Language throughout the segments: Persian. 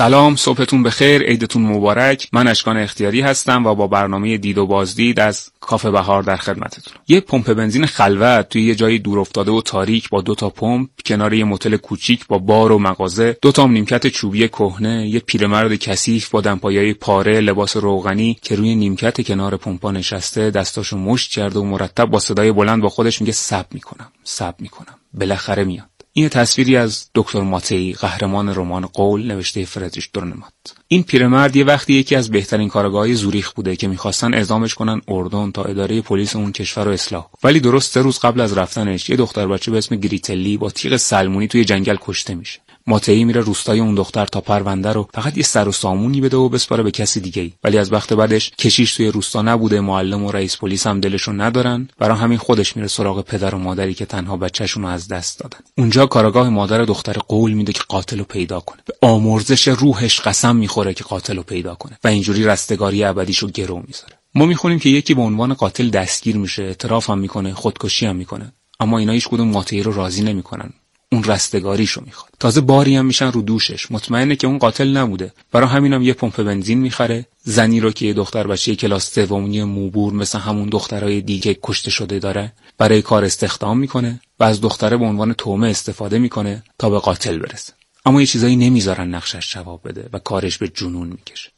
سلام صبحتون بخیر عیدتون مبارک. من اشکان اختیاری هستم و با برنامه دید و بازدید از کافه بهار در خدمتتون. یه پمپ بنزین خلوت توی یه جایی دور افتاده و تاریک با دو تا پمپ کنار یه متل کوچیک با بار و مغازه دو تا نیمکت چوبی کهنه یه پیرمرد کثیف با دمپایای پاره لباس روغنی که روی نیمکت کنار پمپا نشسته دستاشو مشت کرده و مرتب با صدای بلند با خودش میگه سب می‌کنم سب می‌کنم. بالاخره میاد. این تصویری از دکتر ماتی قهرمان رمان قول نوشته فردریش دورنمات این پیرمرد یه وقتی یکی از بهترین کارگاههای زوریخ بوده که می‌خواستن اعزامش کنن اردن تا اداره پلیس اون کشور رو اصلاح ولی درست سه روز قبل از رفتنش یه دختر بچه به اسم گریتلی با تیغ سلمونی توی جنگل کشته میشه. ماتئی میره روستای اون دختر تا پرونده رو فقط یه سر و سامونی بده و بسپاره به کسی دیگه ای ولی از وقت بعدش کشیش توی روستا نبوده معلم و رئیس پلیس هم دلشون ندارن. برای همین خودش میره سراغ پدر و مادری که تنها بچهشون رو از دست دادن. اونجا کاراگاه مادر دختر قول میده که قاتل رو پیدا کنه. به آمرزش روحش قسم می‌خوره که قاتل رو پیدا کنه و اینجوری رستگاری ابدیشو گرو می‌ذاره. ما می‌خونیم که یکی به عنوان قاتل دستگیر میشه اعتراف هم می‌کنه خودکشی هم می‌کنه. اما اینا هیچ کدوم ماتئی رو راضی نمی‌کنن. اون رستگاریشو می‌خواد. تازه باری هم میشن رو دوشش. مطمئنه که اون قاتل نبوده. برای همینم یه پمپ بنزین می‌خره. زنی رو که یه دختر بچه کلاس سومی موبور مثل همون دخترای دیگه کشته شده داره برای کار استخدام می‌کنه و از دختره به عنوان تومه استفاده می‌کنه تا به قاتل برسه. اما یه چیزایی نمی‌ذارن نقشش جواب بده و کارش به جنون می‌کشه.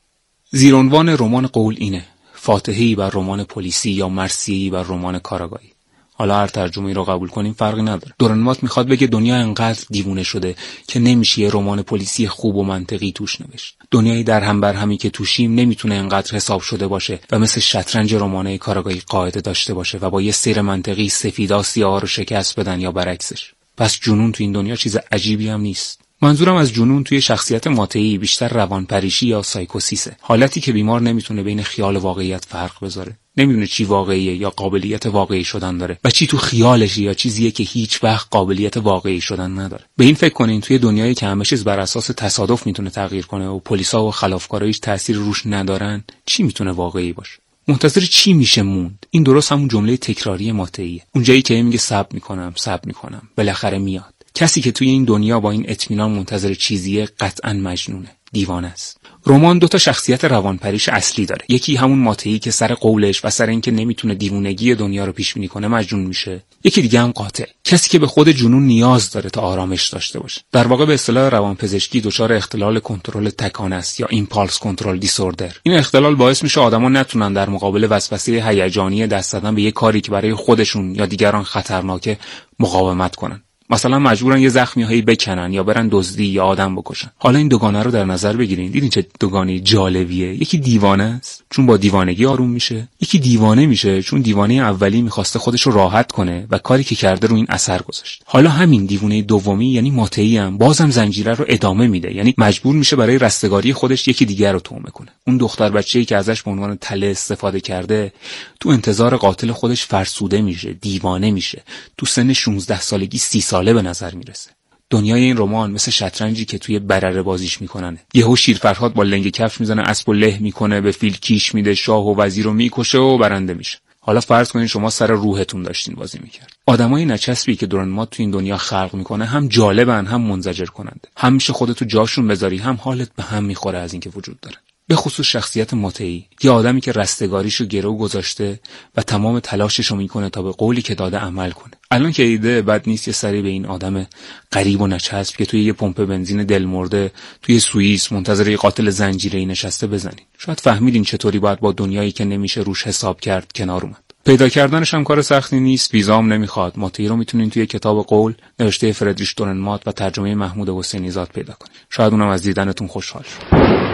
زیرعنوان رمان قول اینه. فاتحی بر رمان پلیسی یا مرسی بر رمان کاراگاهی. حالا هر ترجمه رو قبول کنیم فرقی نداره. دورنمات می‌خواد بگه دنیا انقدر دیوونه شده که نمیشه یه رمان پلیسی خوب و منطقی توش نوشت. دنیایی در هم بر همی که توشیم نمی‌تونه انقدر حساب شده باشه و مثل شطرنج رمانه کاراگاهی قاعده داشته باشه و با یه سیر منطقی سفیدا سیاه رو شکست بدن یا برعکسش. پس جنون تو این دنیا چیز عجیبی هم نیست. منظورم از جنون توی شخصیت ماتعی بیشتر روانپریشی یا سایکوسیسه. حالتی که بیمار نمی‌تونه بین خیال و واقعیت فرق بذاره. نمی‌دونه چی واقعیه یا قابلیت واقعی شدن داره و چی تو خیالشه یا چیزیه که هیچ وقت قابلیت واقعی شدن نداره. به این فکر کنین توی دنیایی که همه چیز بر اساس تصادف می‌تونه تغییر کنه و پلیسا و خلافکارا هیچ تأثیر روش ندارن چی می‌تونه واقعی باشه؟ منتظر چی میشه موند؟ این درست همون جمله تکراری ماتعیه اونجایی که میگه صبر می‌کنم صبر می‌کنم. بالاخره میاد. کسی که توی این دنیا با این اطمینان منتظر چیزیه قطعا مجنونه. دیوانه است. رمان دو تا شخصیت روانپریش اصلی داره. یکی همون ماتهی که سر قولش و سر اینکه نمی‌تونه دیوونگی دنیا رو پیش بینی کنه مجنون میشه. یکی دیگه هم قاتل. کسی که به خود جنون نیاز داره تا آرامش داشته باشه. در واقع به اصطلاح روانپزشکی دچار اختلال کنترل تکان است یا ایمپالس کنترل دیسوردر این اختلال باعث میشه آدما نتونن در مقابل وسوسه هیجانی دست دادن به یه کاری که برای خودشون یا دیگران خطرناکه مقاومت کنن. مثلا مجبورن یه زخمی هایی بکنن یا برن دزدی یا آدم بکشن. حالا این دوگانه رو در نظر بگیرین. دیدین چه دوگانه جالبیه؟ یکی دیوانه است چون با دیوانگی آروم میشه. یکی دیوانه میشه چون دیوانه اولی می‌خواسته خودش رو راحت کنه و کاری که کرده رو این اثر گذاشت. حالا همین دیوانه دومی یعنی ماتعی هم بازم زنجیره رو ادامه میده. یعنی مجبور میشه برای رستگاری خودش یکی دیگر رو تومه کنه. اون دختر بچه‌ای که ازش به عنوان تله استفاده کرده تو انتظار قاتل خودش فرسوده میشه دیوانه میشه. تو سن 16 سالگی سی ساله به نظر می‌رسه. دنیای این رمان مثل شطرنجی که توی برره بازیش می‌کنن یهو شیرفرهاد با لنگ کفش می‌زنه اسب و له می‌کنه به فیل کیش میده شاه و وزیر رو می‌کشه و برنده میشه. حالا فرض کنین شما سر روحتون داشتین بازی می‌کرد. آدمای نچسبی که دوران ما تو این دنیا خلق می‌کنه هم جالبن هم منزجر کننده. هم میشه خودتو جاشون بذاری هم حالت به هم می‌خوره از اینکه وجود دارن به خصوص شخصیت ماتعی یه آدمی که رستگاریشو گرو گذاشته و تمام تلاششو می‌کنه تا به قولی که داده عمل کنه. الان که ایده بد نیست یه سری به این آدم غریب و نچسب که توی یه پمپ بنزین دل مرده توی سوئیس منتظر یه قاتل زنجیره‌ای نشسته بزنین. شاید فهمیدین چطوری باید با دنیایی که نمیشه روش حساب کرد کنار اومد. پیدا کردنش هم کار سختی نیست ویزام نمی‌خواد. ماتی رو می‌تونین توی کتاب قول نوشته فردریش دورنمات و ترجمه محمود حسینی زاد پیدا کنید شاید اونم از دیدنتون خوشحال شد.